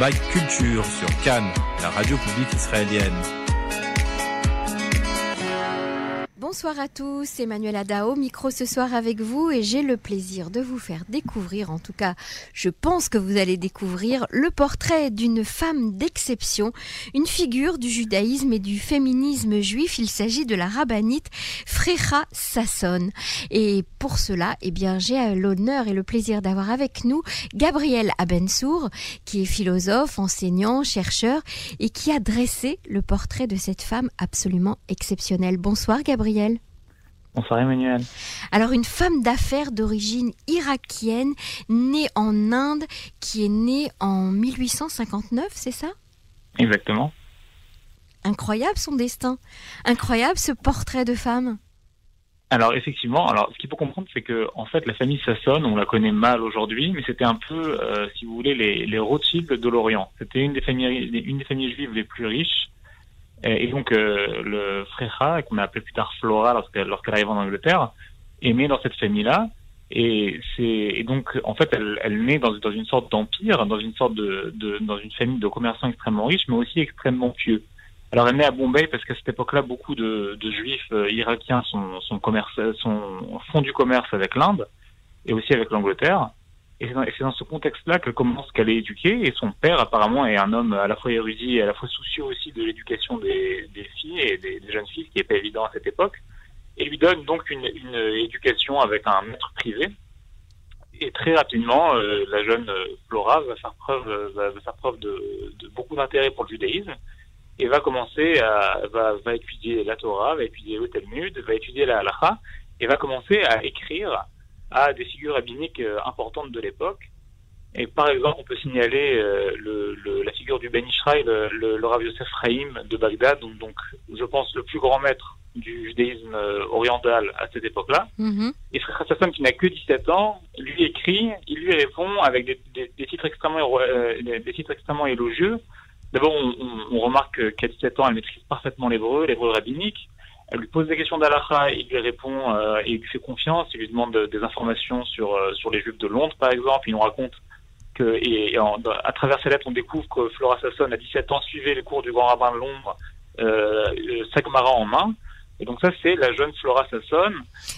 Bike Culture sur Cannes, la radio publique israélienne. Bonsoir à tous, Emmanuel Adao, micro ce soir avec vous et j'ai le plaisir de vous faire découvrir, en tout cas je pense que vous allez découvrir, le portrait d'une femme d'exception, une figure du judaïsme et du féminisme juif, il s'agit de la rabbinite Frecha Sasson. Et pour cela, eh bien, j'ai l'honneur et le plaisir d'avoir avec nous Gabriel Abensour, qui est philosophe, enseignant, chercheur et qui a dressé le portrait de cette femme absolument exceptionnelle. Bonsoir Gabriel. Bonsoir Emmanuel. Alors une femme d'affaires d'origine irakienne, née en Inde, qui est née en 1859, c'est ça? Exactement. Incroyable son destin. Incroyable ce portrait de femme. Alors effectivement, alors ce qu'il faut comprendre, c'est que en fait la famille Sasson, on la connaît mal aujourd'hui, mais c'était un peu, euh, si vous voulez, les, les Rothschild de l'Orient. C'était une des familles, une des familles juives les plus riches et donc, euh, le Frecha, qu'on a appelé plus tard Flora lorsqu'elle lorsqu'elle arrive en Angleterre, est née dans cette famille-là. Et c'est donc en fait elle, elle naît dans, dans une sorte d'empire, dans une sorte de, de, dans une famille de commerçants extrêmement riches, mais aussi extrêmement pieux. Alors elle naît à Bombay parce qu'à cette époque-là beaucoup de, de juifs euh, irakiens sont, sont, commerce, sont font du commerce avec l'Inde et aussi avec l'Angleterre. Et c'est dans, ce contexte-là qu'elle commence qu'elle est éduquée. Et son père, apparemment, est un homme à la fois érudit et à la fois soucieux aussi de l'éducation des, filles et des, jeunes filles, ce qui n'est pas évident à cette époque. Et lui donne donc une, éducation avec un maître privé. Et très rapidement, euh, la jeune euh, Flora va faire preuve, euh, de, beaucoup d'intérêt pour le judaïsme et va commencer à étudier la Torah, va étudier le Talmud, va étudier la halacha et va commencer à écrire à des figures rabbiniques euh, importantes de l'époque. Et par exemple, on peut signaler euh, le, le, la figure du Ben Ishraï, le, le, le Rav Yosef Chaim de Bagdad, donc, donc je pense le plus grand maître du judaïsme euh, oriental à cette époque-là. Mhm. Et Frère Sasson, qui n'a que 17 ans, lui écrit, il lui répond avec des, des, des titres, extrêmement, euh, des titres extrêmement élogieux. D'abord, on, on, on remarque qu'à 17 ans, elle maîtrise parfaitement l'hébreu, l'hébreu rabbinique. Elle lui pose des questions d'Alaha, il lui répond euh, et il lui fait confiance. Il lui demande de, des informations sur euh, sur les Juifs de Londres, par exemple. Il nous raconte que et, et en, à travers ses lettres, on découvre que Flora Sasson, à 17 ans, suivait les cours du grand rabbin de Londres, euh, Sagmara en main. Et donc ça, c'est la jeune Flora Sasson.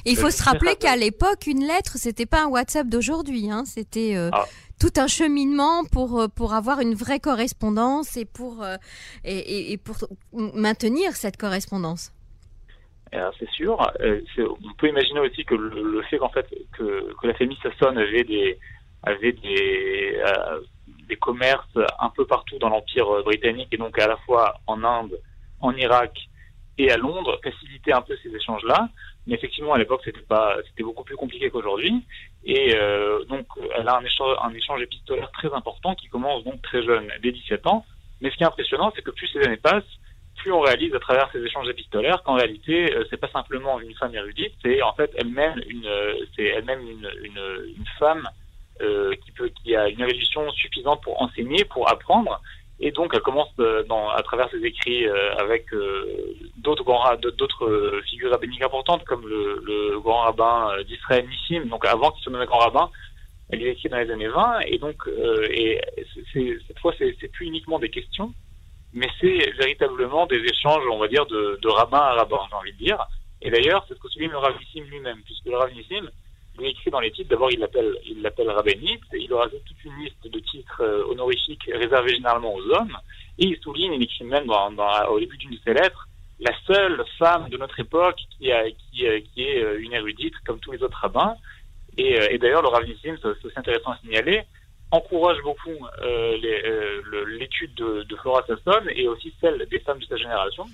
Il faut se rappeler qu'à l'époque, une lettre, c'était pas un WhatsApp d'aujourd'hui. Hein, c'était euh, ah. tout un cheminement pour euh, pour avoir une vraie correspondance et pour euh, et, et pour maintenir cette correspondance c'est sûr. Euh, on peut imaginer aussi que le, fait qu'en fait que, la famille Sasson avait des avait des euh, des commerces un peu partout dans l'empire britannique et donc à la fois en Inde, en Irak et à Londres facilitait un peu ces échanges là. Mais effectivement à l'époque c'était pas c'était beaucoup plus compliqué qu'aujourd'hui et euh, donc elle a un échange un échange épistolaire très important qui commence donc très jeune dès 17 ans. Mais ce qui est impressionnant c'est que plus ces années passent plus on réalise à travers ces échanges épistolaires qu'en réalité euh, c'est pas simplement une femme érudite, c'est en fait elle-même une euh, c'est elle-même une, une, femme euh, qui peut qui a une érudition suffisante pour enseigner, pour apprendre. Et donc elle commence euh, à travers ses écrits avec d'autres grands d'autres figures rabbiniques importantes comme le, le grand rabbin d'Israël Nissim, donc avant qu'il se nomme grand rabbin, elle écrit dans les années 20 et donc et cette fois c'est, c'est plus uniquement des questions mais c'est véritablement des échanges, on va dire, de, rabbin à rabbin, j'ai envie de dire. Et d'ailleurs, c'est ce que souligne le Rav Nissim lui-même, puisque le Rav Nissim, lui écrit dans les titres, d'abord il l'appelle il et il rajoute toute une liste de titres euh, honorifiques réservés généralement aux hommes, et il souligne, il écrit même au début d'une de ses lettres, la seule femme de notre époque qui, euh, est euh, une érudite comme tous les autres rabbins. Et, d'ailleurs, le Rav Nissim, c'est aussi intéressant à signaler, encourage beaucoup euh, l'étude euh, de, de, Flora Sasson et aussi celle des femmes de sa génération.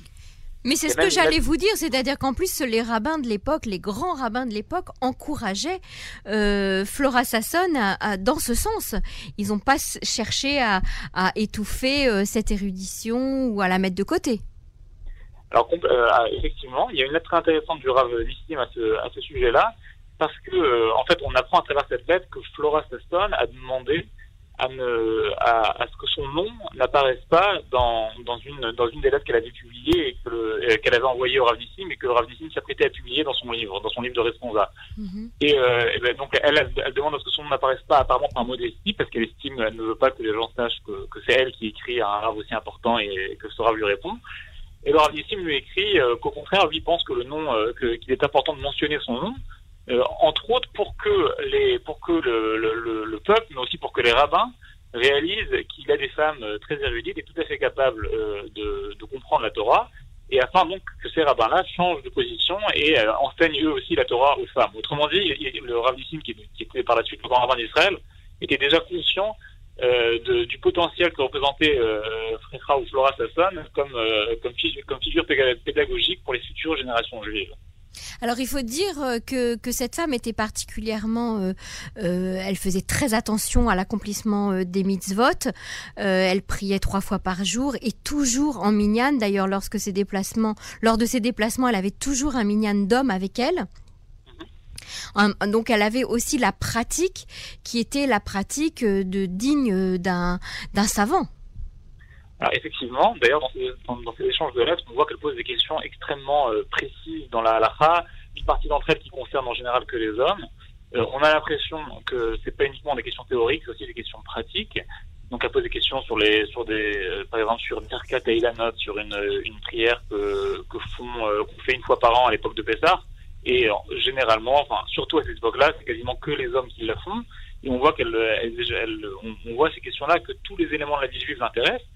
Mais c'est ce que j'allais vous dire, c'est-à-dire qu'en plus les rabbins de l'époque, les grands rabbins de l'époque encourageaient euh, Flora Sasson à, à, dans ce sens. Ils n'ont pas cherché à, à étouffer euh, cette érudition ou à la mettre de côté. Alors euh, effectivement, il y a une lettre très intéressante du Rav Nissim à ce, à ce sujet-là parce que, euh, en fait, on apprend à travers cette lettre que Flora Sasson a demandé à, ne, à, ce que son nom n'apparaisse pas dans, dans, une, dans une des lettres qu'elle avait publiées et que qu'elle avait envoyées au Rav Nissim et que le Rav Nissim s'apprêtait à publier dans son livre, dans son livre de responsa. Mm-hmm. Et, et ben, donc elle, elle, demande à ce que son nom n'apparaisse pas apparemment par modestie parce qu'elle estime, elle ne veut pas que les gens sachent que, que c'est elle qui écrit un Rav aussi important et que ce Rav lui répond. Et le Rav Nissim lui écrit qu'au contraire, lui pense que le nom, qu'il est important de mentionner son nom euh, entre autres pour que les pour que le, le, le, peuple, mais aussi pour que les rabbins réalisent qu'il a des femmes euh, très érudites et tout à fait capables euh, de, de, comprendre la Torah, et afin donc que ces rabbins-là changent de position et enseignent eux aussi la Torah aux femmes. Autrement dit, le Rav qui, qui, était par la suite le grand rabbin d'Israël, était déjà conscient euh, de, du potentiel que représentait euh, ou Flora Sasson comme, figure, comme figure pédagogique pour les futures générations juives. Alors il faut dire euh, que, que cette femme était particulièrement, euh, euh, elle faisait très attention à l'accomplissement des mitzvot. elle priait trois fois par jour et toujours en minyan. D'ailleurs, lorsque ses déplacements, lors de ses déplacements, elle avait toujours un minyan d'homme avec elle. Donc elle avait aussi la pratique qui était la pratique de digne d'un savant. Alors effectivement, d'ailleurs dans ces, échanges de lettres, on voit qu'elle pose des questions extrêmement euh, précises dans la halakha, une partie d'entre elles qui concernent en général que les hommes. Euh, on a l'impression que c'est pas uniquement des questions théoriques, c'est aussi des questions pratiques. Donc elle pose des questions sur les, sur des, euh, par exemple sur Birkat et Ilanot, sur une, une prière que, que font, qu'on fait une fois par an à l'époque de Pessah. Et généralement, enfin surtout à cette époque-là, c'est quasiment que les hommes qui la font. Et on voit qu'elle, elle, elle, on, on, voit ces questions-là que tous les éléments de la vie juive l'intéressent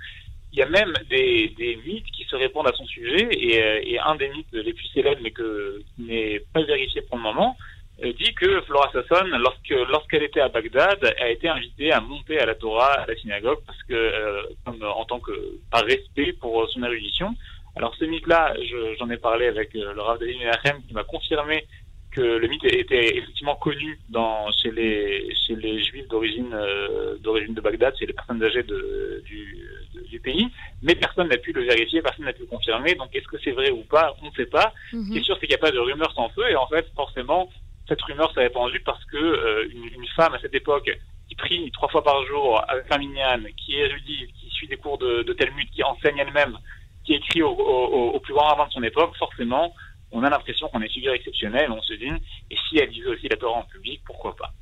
il y a même des, des, mythes qui se répondent à son sujet, et, euh, et un des mythes les plus célèbres, mais que, qui n'est pas vérifié pour le moment, euh, dit que Flora Sasson, lorsque, lorsqu'elle était à Bagdad, a été invitée à monter à la Torah, à la synagogue, parce que, euh, comme, en tant que, par respect pour son érudition. Alors ce mythe-là, j'en ai parlé avec le Rav David Menachem, qui m'a confirmé que le mythe était effectivement connu dans, chez, les, chez les juifs d'origine d'origine de Bagdad, chez les personnes âgées de, du, du pays, mais personne n'a pu le vérifier, personne n'a pu le confirmer. Donc est-ce que c'est vrai ou pas? On ne sait pas. Mhm. Ce qui est sûr, c'est qu'il n'y a pas de rumeur sans feu, et en fait, forcément, cette rumeur s'est répandue parce que euh, une, femme à cette époque qui prie trois fois par jour avec un minyan, qui est érudite, qui suit des cours de, de Talmud, qui enseigne elle-même, qui écrit au, plus grand avant de son époque, forcément, on a l'impression qu'on est figure exceptionnelle, on se dit, et si elle disait aussi la Torah en public, pourquoi pas?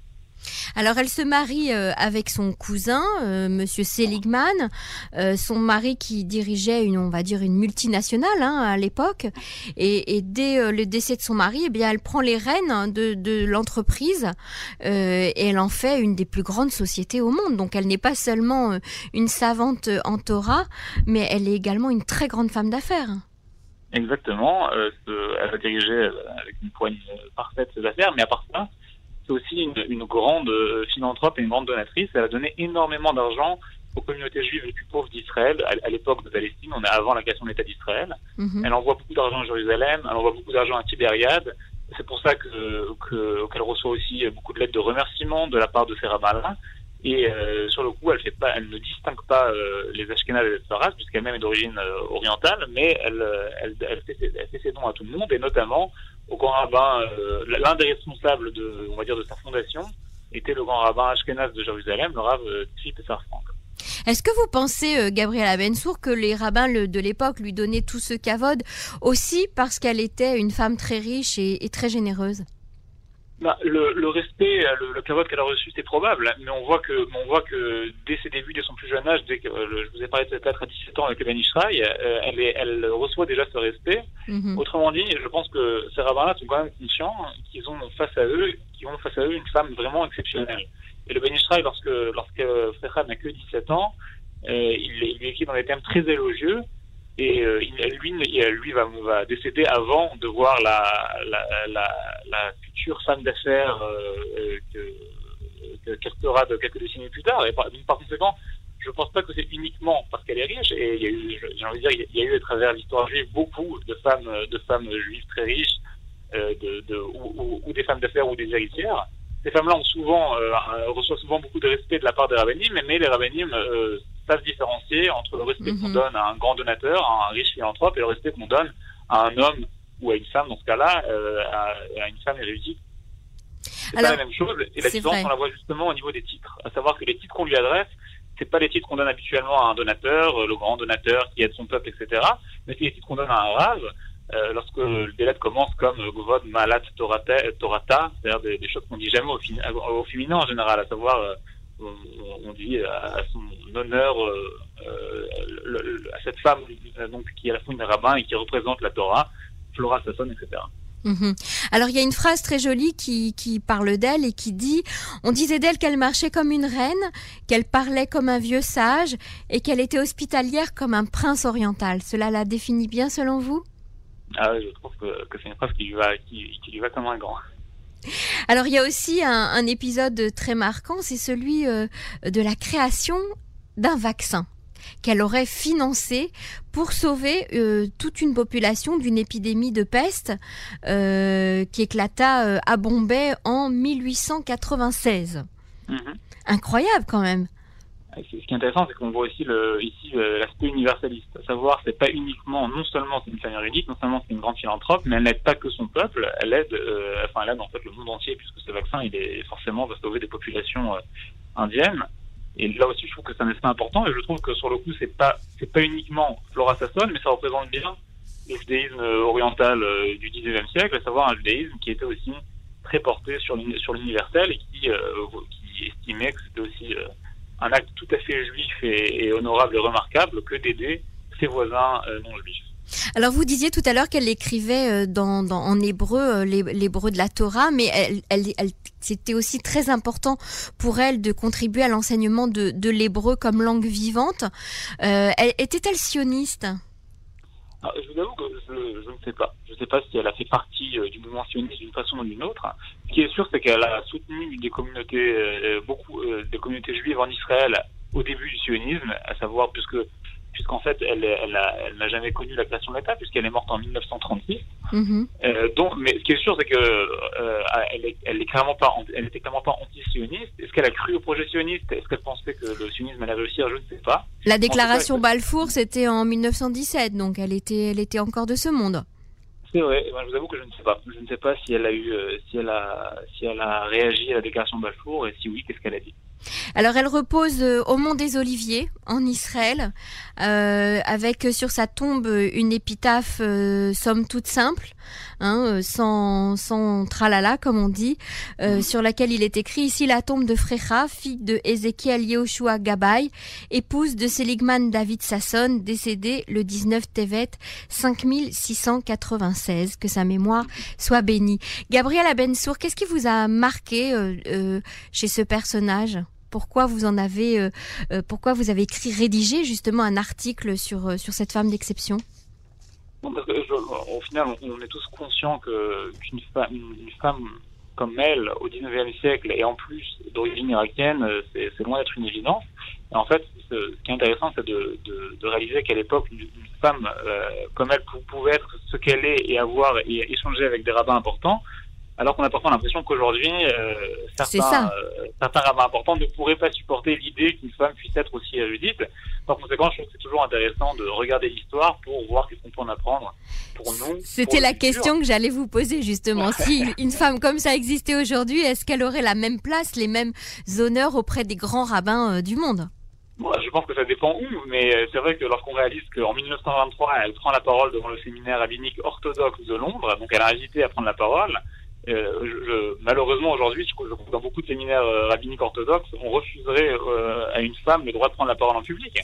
Alors elle se marie euh, avec son cousin, euh, Monsieur Seligman, euh, son mari qui dirigeait une, on va dire une multinationale hein, à l'époque, et, dès le décès de son mari, eh bien elle prend les rênes de, l'entreprise et elle en fait une des plus grandes sociétés au monde. Donc elle n'est pas seulement une savante en Torah, mais elle est également une très grande femme d'affaires. Exactement, elle a dirigé avec une poigne parfaite ses affaires, mais à part ça aussi une, grande euh, philanthrope et une grande donatrice. Elle a donné énormément d'argent aux communautés juives les plus pauvres d'Israël à, l'époque de Palestine. On est avant la création de l'État d'Israël. Mhm. Elle envoie beaucoup d'argent à Jérusalem. Elle envoie beaucoup d'argent à Tibériade. C'est pour ça que qu'elle reçoit aussi beaucoup de lettres de remerciement de la part de ces rabbins-là. Et euh, sur le coup, elle ne distingue pas euh, les Ashkénazes et les Saras, puisqu'elle-même est d'origine orientale, mais elle, elle, elle, fait, elle, fait, ses dons à tout le monde, et notamment au grand rabbin, euh, l'un des responsables de, on va dire, de sa fondation était le grand rabbin Ashkenaz de Jérusalem, le rabbin euh, Tzvi Pessar Frank. Est-ce que vous pensez, euh, Gabriel Abensour, que les rabbins de l'époque lui donnaient tout ce cavode aussi parce qu'elle était une femme très riche et très généreuse? Bah, le, le, respect, le, le qu'elle a reçu, c'est probable, mais on voit que, on voit que dès ses débuts, dès son plus jeune âge, dès que euh, je vous ai parlé de cette lettre à 17 ans avec le Ben euh, elle, est, elle reçoit déjà ce respect. Mhm. Autrement dit, je pense que ces rabbins-là sont quand même conscients qu'ils ont face à eux, qu'ils ont face à eux une femme vraiment exceptionnelle. Et le Ben lorsque, lorsque Frechad n'a que 17 ans, euh, il, il lui écrit dans des termes très élogieux et euh, lui, va, décéder avant de voir la, future femme d'affaires euh, que, qu'elle sera de quelques décennies plus tard. Et par, conséquent, je ne pense pas que c'est uniquement parce qu'elle est riche. Et il y a eu, j'ai envie de dire, il y a eu à travers l'histoire juive beaucoup de femmes, de femmes juives très riches, euh, ou, des femmes d'affaires ou des héritières. Ces femmes-là ont souvent, euh, reçoivent souvent beaucoup de respect de la part des rabbinim, mais les rabbinim euh, différencier entre le respect qu'on mhm. donne à un grand donateur, à un riche philanthrope, et le respect qu'on donne à un homme ou à une femme, dans ce cas-là, euh, à, une femme érudite. C'est pas la même chose. Et la différence, on la voit justement au niveau des titres. À savoir que les titres qu'on lui adresse, c'est pas les titres qu'on donne habituellement à un donateur, le grand donateur qui aide son peuple, etc. Mais c'est les titres qu'on donne à un rave. Euh, lorsque les lettres commencent comme Govod, Malat, Torata, c'est-à-dire des, choses qu'on dit jamais au, au, féminin en général, à savoir euh, on, dit à son honneur euh, à cette femme donc qui est la femme des rabbins et qui représente la Torah, Flora Sasson, etc. Mhm. Alors il y a une phrase très jolie qui, qui parle d'elle et qui dit On disait d'elle qu'elle marchait comme une reine, qu'elle parlait comme un vieux sage et qu'elle était hospitalière comme un prince oriental. Cela la définit bien selon vous? Ah, Je trouve que, c'est une phrase qui lui, va, qui, lui va comme un grand. Alors il y a aussi un, épisode très marquant, c'est celui euh, de la création d'un vaccin qu'elle aurait financé pour sauver euh, toute une population d'une épidémie de peste euh, qui éclata à Bombay en 1896. Mhm. Incroyable quand même. Ce qui est intéressant, c'est qu'on voit aussi le, ici l'aspect universaliste. À savoir, c'est pas uniquement, non seulement c'est une famille unique, non seulement c'est une grande philanthrope, mais elle n'aide pas que son peuple, elle aide, euh, enfin, elle aide en fait le monde entier, puisque ce vaccin, il est forcément va sauver des populations euh, indiennes. Et là aussi, je trouve que c'est un aspect important, et je trouve que sur le coup, c'est pas, c'est pas uniquement Flora Sasson, mais ça représente bien le judaïsme oriental euh, du 19e siècle, à savoir un judaïsme qui était aussi très porté sur l'universel et qui, qui estimait que c'était aussi un acte tout à fait juif et, honorable et remarquable que d'aider ses voisins euh, non juifs. Alors vous disiez tout à l'heure qu'elle écrivait euh, dans, en hébreu euh, l'hébreu de la Torah, mais elle, c'était aussi très important pour elle de contribuer à l'enseignement de, l'hébreu comme langue vivante. Était-elle sioniste? Ah, je vous avoue que je, ne sais pas. Je ne sais pas si elle a fait partie euh, du mouvement sioniste d'une façon ou d'une autre. Ce qui est sûr, c'est qu'elle a soutenu des communautés, euh, beaucoup euh, des communautés juives en Israël au début du sionisme, à savoir puisque puisqu'en fait, elle, elle, n'a jamais connu la création de l'État, puisqu'elle est morte en 1936. Mhm. Euh, donc, mais ce qui est sûr, c'est que euh, elle, est, elle, est clairement pas, elle était clairement pas anti-sioniste. Est-ce qu'elle a cru au projet sioniste? Est-ce qu'elle pensait que le sionisme allait réussir? Je ne sais pas. La déclaration Balfour, c'était en 1917, donc elle était, elle était encore de ce monde. C'est vrai. je vous avoue que je ne sais pas. Je ne sais pas si elle a eu, euh, si elle a, si elle a réagi à la déclaration Balfour et si oui, qu'est-ce qu'elle a dit? Alors elle repose euh, au mont des Oliviers en Israël, euh, avec sur sa tombe une épitaphe euh, somme toute simple, hein, sans, sans tralala comme on dit, mhm. sur laquelle il est écrit ici la tombe de Frécha, fille de Ézéchiel Yehoshua Gabay, épouse de Seligman David Sasson, décédé le 19 Tevet 5696. Que sa mémoire soit bénie. Gabriel Abensour, qu'est-ce qui vous a marqué chez ce personnage? Pourquoi vous en avez, euh, euh, pourquoi vous avez écrit, rédigé justement un article sur, euh, sur cette femme d'exception? Que, Au final, on, est tous conscients qu'une femme, une femme comme elle, au 19e siècle, et en plus d'origine irakienne, c'est loin d'être une évidence. Et en fait, ce, qui est intéressant, c'est de, de, réaliser qu'à l'époque, une, femme comme elle pouvait être ce qu'elle est et avoir et échanger avec des rabbins importants, alors qu'on a parfois l'impression qu'aujourd'hui, euh, certains, euh, certains rabbins importants ne pourraient pas supporter l'idée qu'une femme puisse être aussi érudite. Par conséquent, je trouve que c'est toujours intéressant de regarder l'histoire pour voir qu'est-ce qu'on peut en apprendre pour nous. C'était la question que j'allais vous poser justement. si une femme comme ça existait aujourd'hui, est-ce qu'elle aurait la même place, les mêmes honneurs auprès des grands rabbins euh, du monde? Je pense que ça dépend où, mais c'est vrai que lorsqu'on réalise qu'en 1923, elle prend la parole devant le séminaire rabbinique orthodoxe de Londres, donc elle a invité à prendre la parole, euh, malheureusement aujourd'hui, je, dans beaucoup de séminaires euh, rabbiniques orthodoxes, on refuserait euh, à une femme le droit de prendre la parole en public.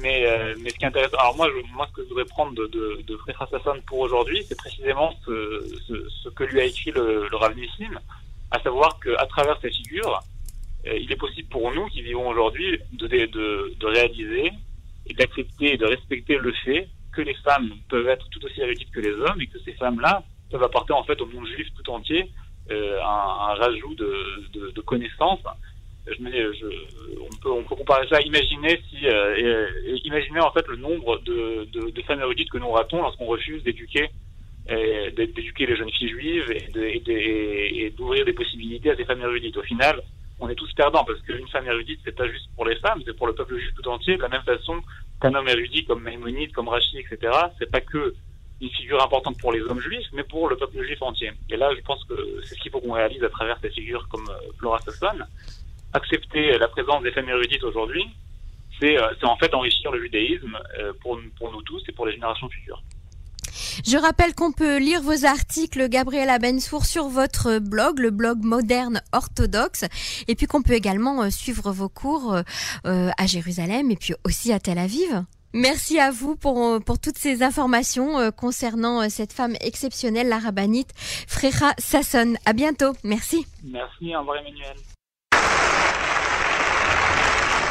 Mais, ce qui est alors moi, moi, ce que je voudrais prendre de, de, de Frère Sasson pour aujourd'hui, c'est précisément ce, que lui a écrit le, le Rav à savoir qu'à travers cette figure, il est possible pour nous qui vivons aujourd'hui de, réaliser et d'accepter et de respecter le fait que les femmes peuvent être tout aussi érudites que les hommes et que ces femmes-là peuvent apporter en fait au monde juif tout entier euh, un, rajout de, connaissances. On, peut, comparer ça. Imaginez si, euh, imaginez en fait le nombre de femmes érudites que nous ratons lorsqu'on refuse d'éduquer euh, d'éduquer les jeunes filles juives et d'ouvrir des possibilités à ces femmes érudites. Au final, on est tous perdants parce qu'une femme érudite, c'est pas juste pour les femmes, c'est pour le peuple juif tout entier. De la même façon qu'un homme érudit comme Maïmonide, comme Rachid, etc., c'est pas que une figure importante pour les hommes juifs, mais pour le peuple juif entier. Et là, je pense que c'est ce qu'il faut qu'on réalise à travers ces figures comme euh, Flora Sasson. Accepter la présence des femmes érudites aujourd'hui, c'est en fait enrichir le judaïsme pour, pour nous tous et pour les générations futures. Je rappelle qu'on peut lire vos articles, Gabriel Abensour, sur votre blog, le blog moderne orthodoxe, et puis qu'on peut également euh, suivre vos cours euh, à Jérusalem et puis aussi à Tel Aviv. Merci à vous pour, pour toutes ces informations euh, concernant cette femme exceptionnelle, la rabbinite Frecha Sasson. À bientôt. Merci. Merci, au revoir Emmanuel.